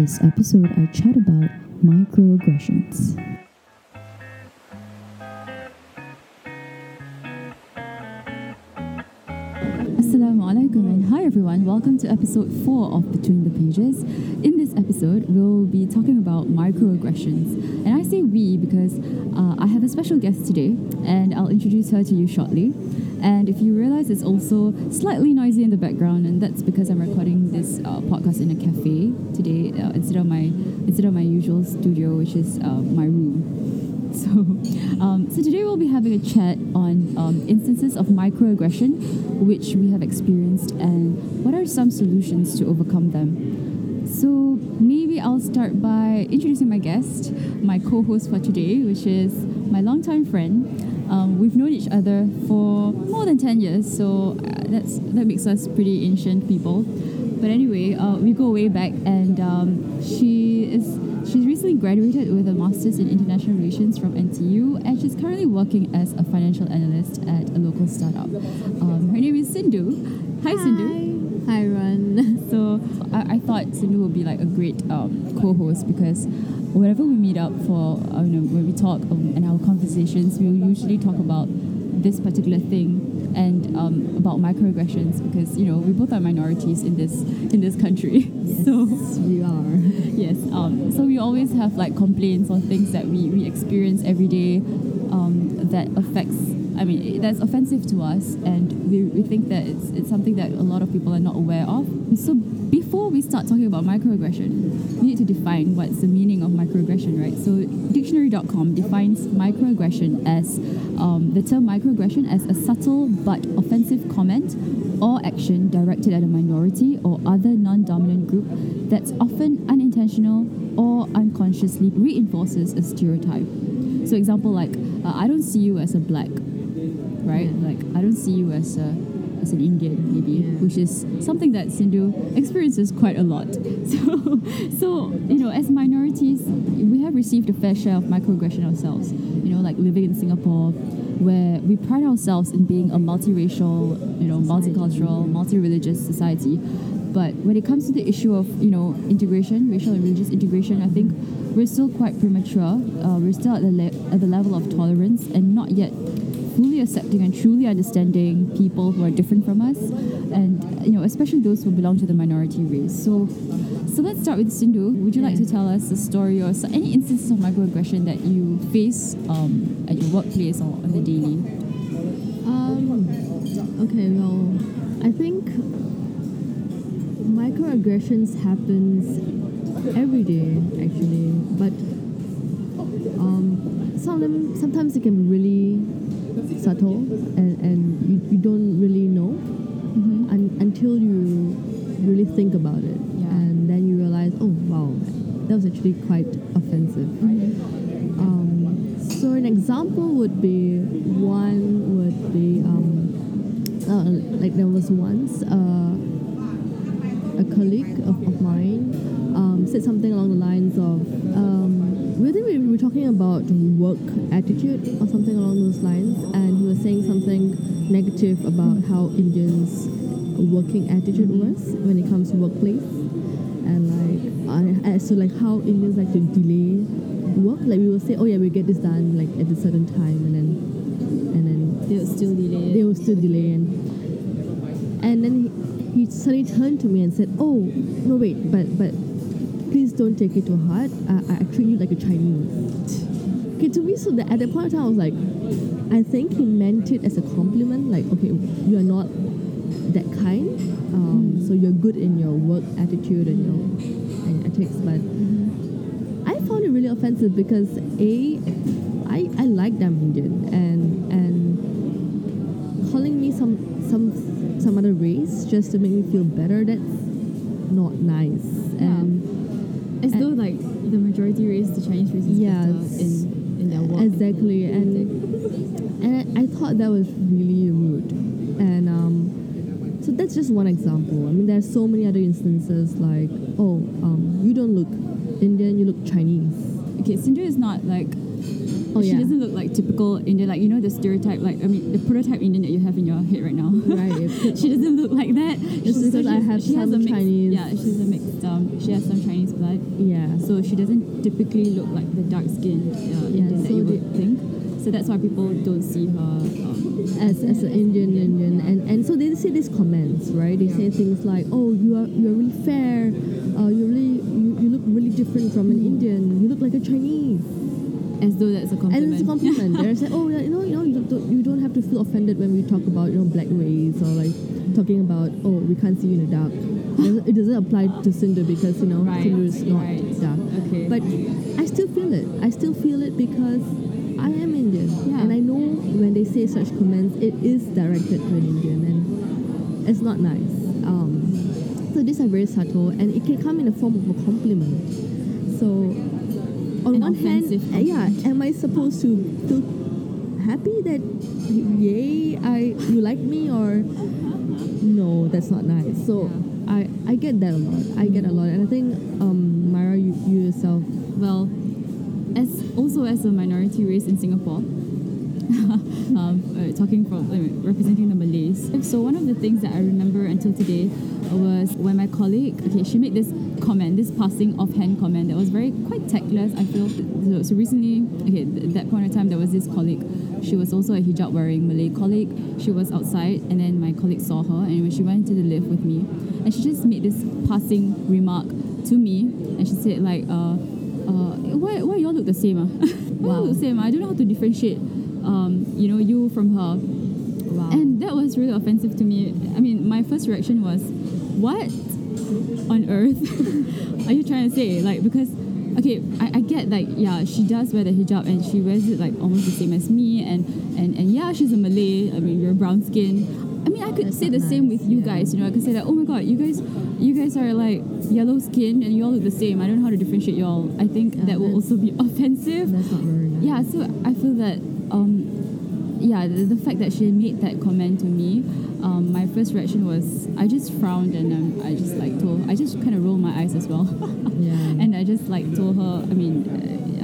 this episode, I chat about microaggressions. Assalamu alaikum and hi everyone. Welcome to episode 4 of Between the Pages. In this episode, we'll be talking about microaggressions. And I say we because uh, I have a special guest today and I'll introduce her to you shortly. And if you realize it's also slightly noisy in the background, and that's because I'm recording this uh, podcast in a cafe today uh, instead of my instead of my usual studio, which is uh, my room. So, um, so today we'll be having a chat on um, instances of microaggression which we have experienced and what are some solutions to overcome them. So maybe I'll start by introducing my guest, my co-host for today, which is my longtime friend. Um, we've known each other for more than ten years, so uh, that's that makes us pretty ancient people. But anyway, uh, we go way back, and um, she is she's recently graduated with a master's in international relations from NTU, and she's currently working as a financial analyst at a local startup. Um, her name is Sindhu. Hi, Sindhu. Hi, Ron. So I, I thought Sindhu would be like a great um, co-host because whenever we meet up for uh, you know, when we talk um, in our conversations, we'll usually talk about this particular thing and um, about microaggressions because you know we both are minorities in this in this country. Yes, so we are. yes, um, so we always have like complaints on things that we, we experience every day um, that affects. I mean, that's offensive to us, and we, we think that it's, it's something that a lot of people are not aware of. So, before we start talking about microaggression, we need to define what's the meaning of microaggression, right? So, dictionary.com defines microaggression as um, the term microaggression as a subtle but offensive comment or action directed at a minority or other non dominant group that's often unintentional or unconsciously reinforces a stereotype. So, example like, uh, I don't see you as a black, right? Like, I don't see you as a as an Indian, maybe, Yeah. which is something that Sindhu experiences quite a lot. So, so you know, as minorities, we have received a fair share of microaggression ourselves. You know, like living in Singapore, where we pride ourselves in being a multiracial, you know, Society. multicultural, multi-religious society. But when it comes to the issue of you know integration, racial and religious integration, I think we're still quite premature. Uh, we're still at the le- at the level of tolerance and not yet fully accepting and truly understanding people who are different from us, and you know especially those who belong to the minority race. So, so let's start with Sindhu. Would you like to tell us a story or any instances of microaggression that you face um, at your workplace or on the daily? Um, okay, well, I think microaggressions happens every day actually, but um, some of them sometimes it can be really subtle and, and you, you don't really know Mm-hmm. un, until you really think about it Yeah. and then you realize oh wow that was actually quite offensive um, so an example would be one would be um, uh, like there was once uh, a colleague of, of mine um, said something along the lines of um, we were talking about work how Indians working attitude was when it comes to workplace. And like I, so like how Indians like to delay work. Like we will say oh yeah we'll get this done like at a certain time and then and then They'll still delay. they will still delay and and then he, he suddenly turned to me and said oh no wait but but please don't take it to heart. I, I treat you like a Chinese. Okay to me so that at that point of time I was like I think he meant it as a compliment like okay you are not that kind um, so you're good in your work attitude and your and ethics but I found it really offensive because a I, I like that I'm Indian and and calling me some some some other race just to make me feel better that's not nice. And As And- though like the majority race, the Chinese race, is in in their work. exactly. And I, thought that was really rude and um so that's just one example I mean there's so many other instances like oh um you don't look Indian you look Chinese okay, Sindhu is not like Oh, she yeah. doesn't look like typical Indian, like you know the stereotype, like I mean the prototype Indian that you have in your head right now. Right. she doesn't look like that. It's She- because I have she has some a mixed, Chinese- Yeah, she's a mixed. Um, she has some Chinese blood, Yeah. so she doesn't typically look like the dark skinned uh, Yeah, Indian that so you the- would think. So that's why people don't see her. Um, as, as an Indian Indian and, and so they say these comments right they say things like oh you are you're really fair uh, you really you, you look really different from an Indian you look like a Chinese as though that's a compliment. and it's a compliment they're saying oh you know you know you don't, you don't have to feel offended when we talk about you know black race or like talking about oh we can't see you in the dark it doesn't, apply to Sindhu because you know Right, Sindhu is not right. dark Okay. but I still feel it I still feel it because I Indian. Yeah. and I know when they say such comments it is directed to an Indian and it's not nice. Um, so these are very subtle and it can come in the form of a compliment. So on An one hand uh, yeah am I supposed to feel happy that yay I you like me or no that's not nice? So I, I get that a lot. I get a lot. And I think um, Myra you, you yourself Well, also as a minority race in Singapore, um, uh, talking from representing the Malays. So one of the things that I remember until today was when my colleague, okay, she made this comment, this passing offhand comment that was very quite tactless. I feel so, so recently, okay, th- that point in time, there was this colleague. She was also a hijab wearing Malay colleague. She was outside, and then my colleague saw her, and when she went into the lift with me, and she just made this passing remark to me, and she said like, uh, uh, why, why you all look the same? Ah? why all look the same? ah? I don't know how to differentiate, um, you know, you from her. wow And that was really offensive to me. I mean, my first reaction was, what on earth are you trying to say? Like, because, okay, I, I get like, yeah, she does wear the hijab and she wears it like almost the same as me. And, and, and yeah, she's a Malay. I mean, you're brown skin. I mean, I could That's say the same with you yeah. guys. You know, I could say that. Oh my God, you guys, you guys are like yellow skin and you all look the same. I don't know how to differentiate y'all. I think Yeah, that will also be offensive. that's not very nice Yeah, so I feel that, um, yeah, the, the fact that she made that comment to me, um, my first reaction was I just frowned and um, I just like told, I just kind of rolled my eyes as well. yeah and I just like told her, I mean,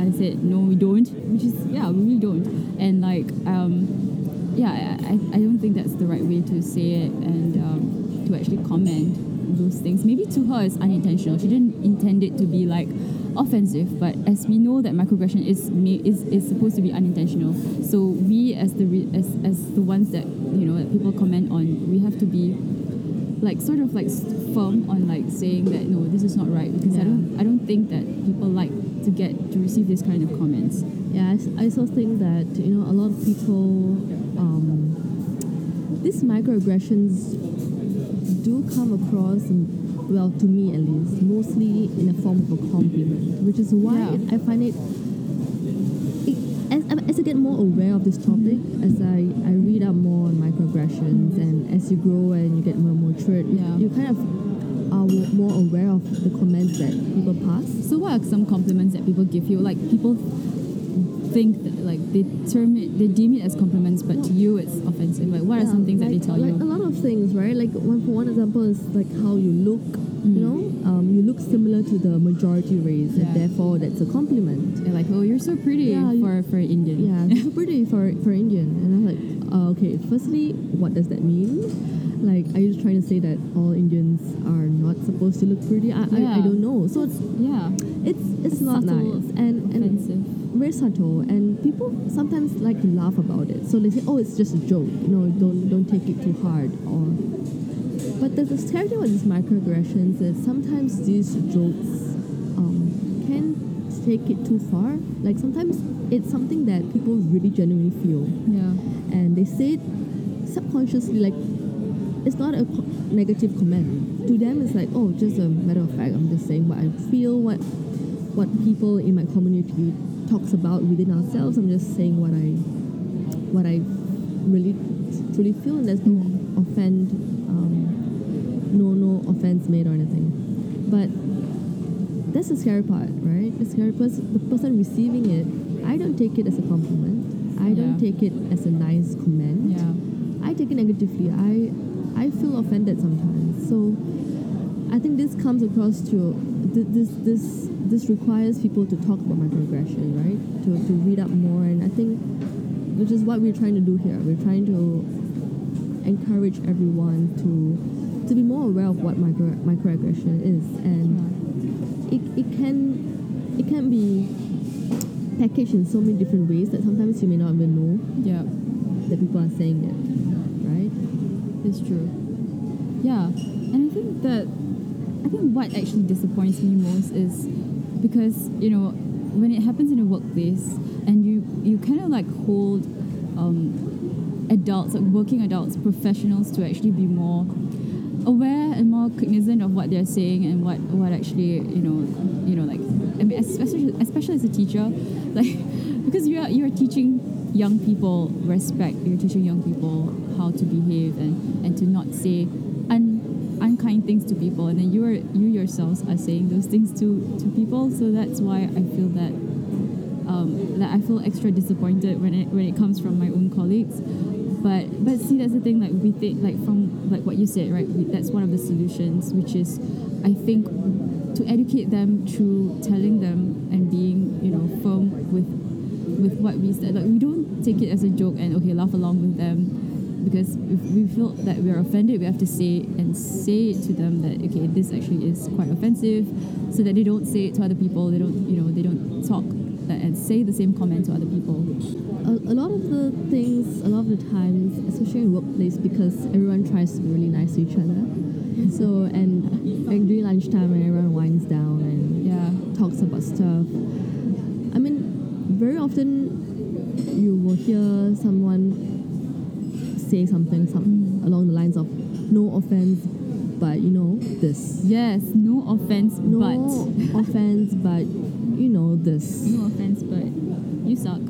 I said, no, we don't, which is, yeah, we really don't. And like, um, yeah, I, I don't think that's the right way to say it and um, to actually comment those things. Maybe to her it's unintentional. She didn't intend it to be like offensive, but as we know that microaggression is is, is supposed to be unintentional. So we as the re- as, as the ones that you know that people comment on, we have to be like sort of like firm on like saying that no, this is not right because I don't I don't think that people like to get to receive this kind of comments. Yeah, I also think that you know a lot of people, um, these microaggressions do come across, well, to me at least, mostly in a form of a compliment, which is why Yeah. I find it. as, as I get more aware of this topic, as I, I read up more on microaggressions, and as you grow and you get more matured, you, Yeah. you kind of more aware of the comments that people pass. So what are some compliments that people give you? Like people think that like they term it they deem it as compliments but to you it's offensive. Like what are some things that they tell like you? a lot of things, right? Like one for one example is like how you look. You know, um, you look similar to the majority race, Yeah. and therefore that's a compliment. They're like, oh, you're so pretty Yeah, you- for for Indian. Yeah, super pretty for for Indian, and I'm like, uh, okay. Firstly, what does that mean? Like, are you trying to say that all Indians are not supposed to look pretty? I, I, I don't know. So it's yeah, it's it's not nice and and offensive. very subtle and people sometimes like to laugh about it so they say oh it's just a joke know don't don't take it too hard or but the, the scary thing with these microaggressions is sometimes these jokes um, can take it too far like sometimes it's something that people really genuinely feel Yeah. and they say it subconsciously like it's not a negative comment. To them it's like oh just a matter of fact i'm just saying what i feel what what people in my community talks about within ourselves. I'm just saying what i what i really truly feel and there's no offend um, no no offense made or anything. But that's the scary part right? The scary person the person receiving it i don't take it as a compliment. I don't Yeah. take it as a nice comment. Yeah. I take it negatively. I I feel offended sometimes. So I think this comes across to th- this this this requires people to talk about microaggression, right? To, to read up more, and I think which is what we're trying to do here. We're trying to encourage everyone to to be more aware of what micro, microaggression is, and it, it can it can be packaged in so many different ways that sometimes you may not even know Yeah, that people are saying it? It's true. Yeah, and I think that I think what actually disappoints me most is because you know when it happens in a workplace and you you kind of like hold um, adults, like working adults, professionals to actually be more aware and more cognizant of what they're saying and what what actually you know you know like I mean especially especially as a teacher like because you're you're teaching young people respect you're teaching young people how to behave and and to not say un, unkind things to people and then you are you yourselves are saying those things to to people so that's why I feel that um, that I feel extra disappointed when it when it comes from my own colleagues. But but see, that's the thing. Like we think, like from like what you said, right? We, that's one of the solutions, which is, I think, to educate them through telling them and being you know firm with what we said. Like we don't take it as a joke and okay laugh along with them. Because if we feel that we're offended, we have to say and say it to them that okay, this actually is quite offensive, so that they don't say it to other people. They don't, you know, they don't talk that and say the same comment to other people. A, a lot of the things, a lot of the times, especially in workplace, because everyone tries to be really nice to each other. So and like during lunchtime, when everyone winds down and Yeah. talks about stuff. Very often you will hear someone say something some, along the lines of "No offense, but you know this." Yes, no offense, No but offense, but you know this. no offense, but you suck.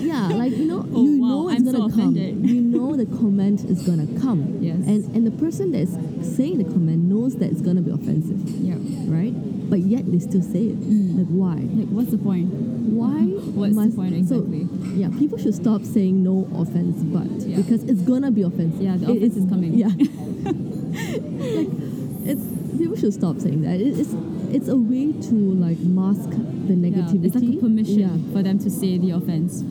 Yeah, like you know, Oh, you wow, know it's I'm gonna come. You know the comment is gonna come. Yes. And and the person that's saying the comment knows that it's gonna be offensive, Yeah. right? But yet they still say it. Mm. Like why? Like, what's the point? Why? What's the point exactly? So, yeah, people should stop saying no offense, but Yeah. because it's gonna be offensive. Yeah, the offense it's- is coming. Yeah. like, it's people should stop saying that. It, it's it's a way to like mask the Yeah, negativity. it's like a permission Yeah. for them to say the offense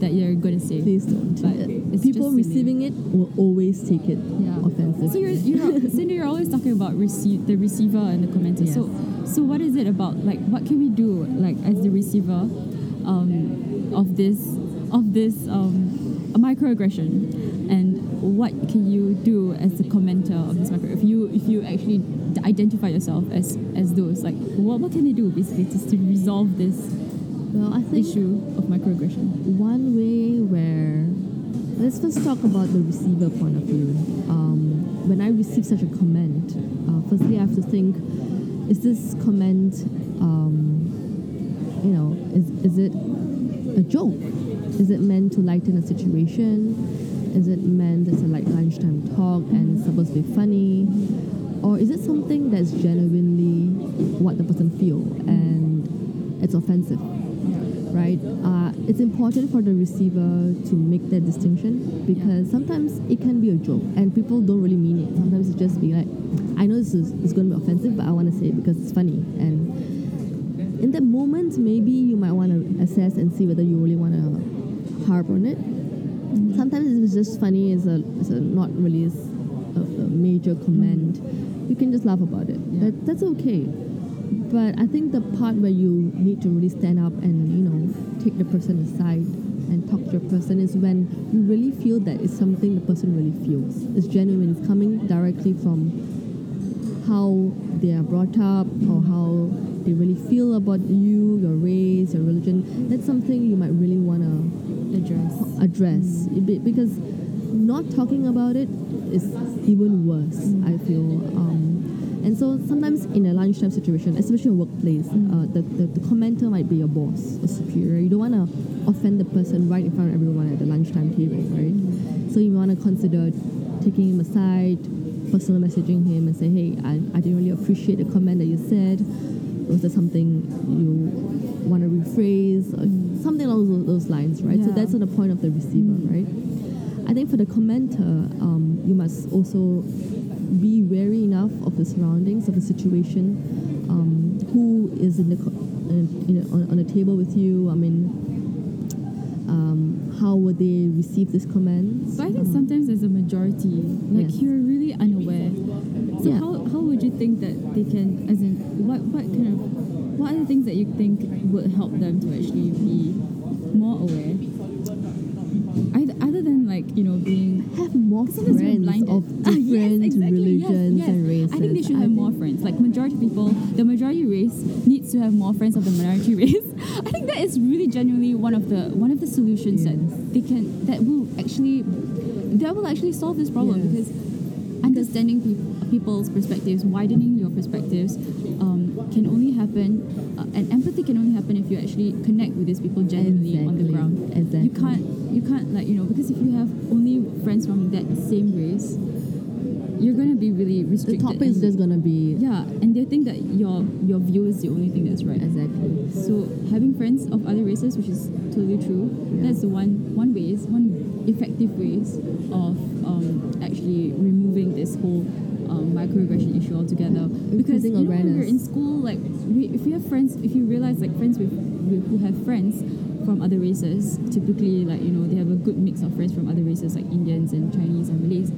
that you're going to say. Please don't. But People receiving it will always take it Yeah. offensive. So you're, you're Sindhu, you're always talking about receive the receiver and the commenter. Yes. So so what is it about? Like what can we do like as the receiver um, of this of this um, microaggression. And what can you do as a commenter of this micro if you if you actually identify yourself as as those? Like what, what can they do basically just to resolve this well, I think issue of microaggression? one way where let's first talk about the receiver point of view. Um, when I receive such a comment, uh, firstly I have to think: Is this comment, um, you know, is is it a joke? Is it meant to lighten a situation? Is it meant as a like lunchtime talk and it's supposed to be funny? Or is it something that's genuinely what the person feel and it's offensive? right? Uh, it's important for the receiver to make that distinction because sometimes it can be a joke and people don't really mean it. Sometimes it's just be like, I know this is, is going to be offensive, but I want to say it because it's funny. And in that moment, maybe you might want to assess and see whether you really want to harp on it. Sometimes it's just funny, it's a, it's a not really a major comment. You can just laugh about it. Yeah. That, that's okay. But I think the part where you need to really stand up and you know take the person aside and talk to the person is when you really feel that it's something the person really feels. It's genuine. It's coming directly from how they are brought up or how they really feel about you, your race, your religion. That's something you might really want to address. Address Be- because not talking about it is even worse i feel um, and so sometimes in a lunchtime situation especially in a workplace uh, the, the, the commenter might be your boss or superior. You don't want to offend the person right in front of everyone at the lunchtime table right? So you want to consider taking him aside personal messaging him and say hey I, I didn't really appreciate the comment that you said was there something you want to rephrase or something along those, those lines right so that's on the point of the receiver right i think for the commenter um, you must also be wary enough of the surroundings of the situation um, who is in the co- in, know, on, on the table with you? I mean, um, how would they receive this comment? But I think Um, sometimes as a majority, like Yes. you're really. So Yeah. how, how would you think that they can, as in, what, what kind of, what are the things that you think would help them to actually be more aware? Either, other than like, you know, being have more friends blinded. of Ah, different yes, exactly. Religions yes. and races. I think they should have more friends. Like majority people, the majority race needs to have more friends of the minority race. I think that is really genuinely one of the one of the solutions Yes. that they can that will actually that will actually solve this problem Yes. because understanding peop people's perspectives, widening your perspectives, um, can only happen, uh, and empathy can only happen if you actually connect with these people genuinely on the ground. Exactly. You can't you can't like you know because if you have only friends from that same race, you're gonna be really restricted. The topic is just gonna be yeah, and they think that your your view is the only thing that's right. exactly. So having friends of other races, which is totally true, Yeah. that's the one one ways, one effective ways of um, actually whole um, microaggression issue altogether. Because you know, when we're in school, like we, if you have friends, if you realize like friends with, with who have friends from other races, typically like you know they have a good mix of friends from other races like Indians and Chinese and Malays.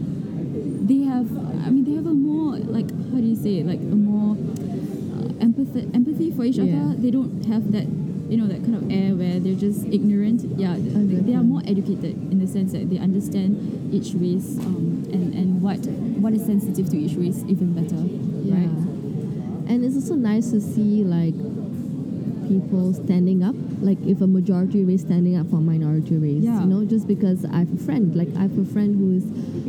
They have, I mean, they have a more like how do you say it, like a more uh, empathy empathy for each Yeah. other. They don't have that you know that kind of air where they're just ignorant. Yeah, they, they are more educated in the sense that they understand each race um, and and what what is sensitive to each race even better. Yeah. Right. And it's also nice to see like people standing up, like if a majority race standing up for a minority race. Yeah. You know, just because I have a friend, like I have a friend who is,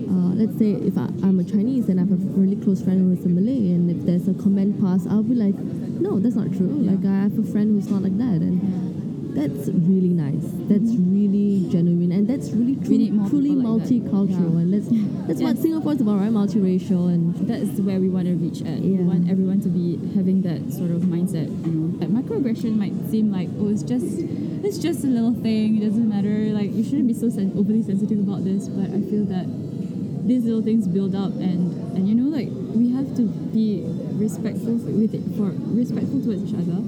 uh, let's say if I, I'm a Chinese and I have a really close friend who is a Malay, and if there's a comment passed, I'll be like, no, that's not true. Yeah. Like I have a friend who's not like that, and that's really nice. That's really genuine, and that's really truly, truly like that. multicultural, Yeah. and that's that's what Singapore is about, right? Multiracial and that is where we want to reach at. We want everyone to be having that sort of mindset. You know, that microaggression might seem like oh, it's just it's just a little thing. It doesn't matter. Like you shouldn't be so sen- overly sensitive about this. But I feel that these little things build up, and and you know, like we have to be respectful with it for respectful towards each other,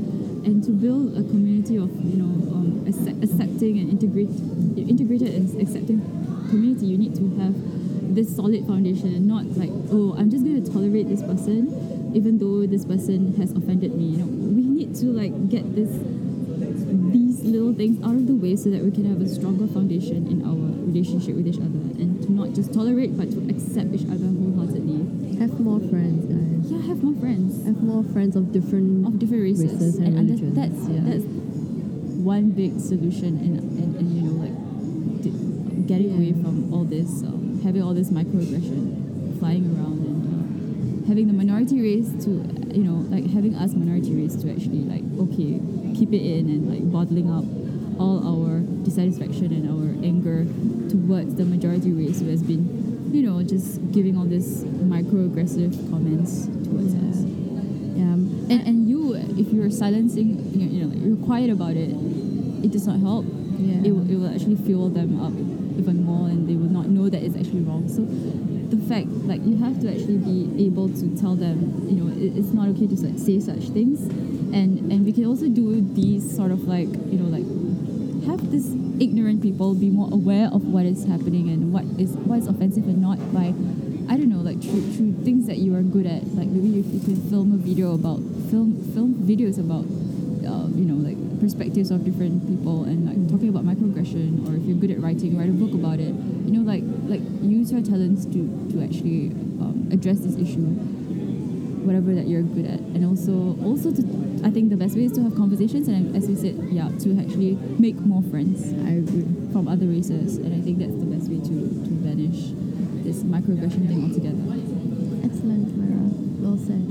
and to build a community of you know um, accept, accepting and integrate integrated and accepting community. You need to have this solid foundation and not like oh I'm just going to tolerate this person even though this person has offended me you know we need to like get this these little things out of the way so that we can have a stronger foundation in our relationship with each other and to not just tolerate but to accept each other wholeheartedly have more friends, guys. yeah have more friends. Have more friends of different of different races, Races and under- religions, that's yeah. that's one big solution in, in, in you know like getting away from all this um, having all this microaggression flying around and uh, having the minority race to you know like having us minority race to actually like okay keep it in and like bottling up all our dissatisfaction and our anger towards the majority race who has been you know just giving all this microaggressive comments towards Yeah. us Yeah. and, and you, if you're silencing, you know, you know, like you're quiet about it, it does not help. Yeah. It, will, it will actually fuel them up even more and they will not know that it's actually wrong. So the fact, like, you have to actually be able to tell them, you know, it, it's not okay to say such things. And, and we can also do these sort of like, you know, like, have this ignorant people be more aware of what is happening and what is what is offensive and not by I don't know like through, through things that you are good at. Like maybe if you can film a video about film film videos about uh, you know like perspectives of different people and like talking about microaggression or if you're good at writing write a book about it. You know like like use your talents to to actually um, address this issue whatever that you're good at and also also to I think the best way is to have conversations and as we said yeah to actually make more friends I agree. from other races and I think that's the best way to, to banish this microaggression thing altogether Excellent, Mara. Well said.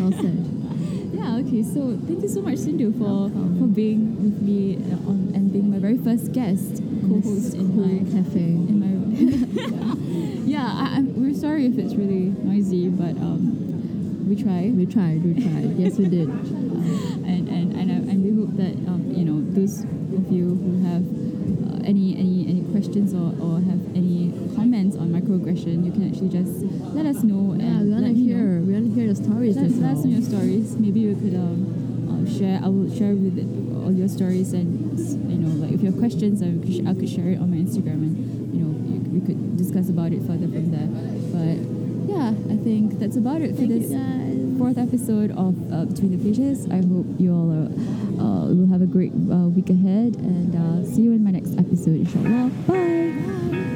Well said. yeah okay so thank you so much Sindhu for Welcome. for being with me uh, on and being my very first guest co-host in cool my cafe. in my room. yeah I, I'm, we're sorry if it's really noisy but um, we try We tried. We tried. Yes, we did. and and and, I, and we hope that um, you know those of you who have uh, any any any questions or, or have any comments on microaggression, you can actually just let us know Yeah, and we wanna hear. know. We want to hear the stories. Let, let us know your stories. Maybe we could um, uh, share. I will share with it all your stories and you know like if you have questions, I could, sh- I could share it on my Instagram and you know you, we could discuss about it further from there. But yeah, I think that's about it for Thank this fourth episode of uh, Between the Pages. I hope you all are, uh, will have a great uh, week ahead and uh, see you in my next episode, inshallah. Bye. Bye.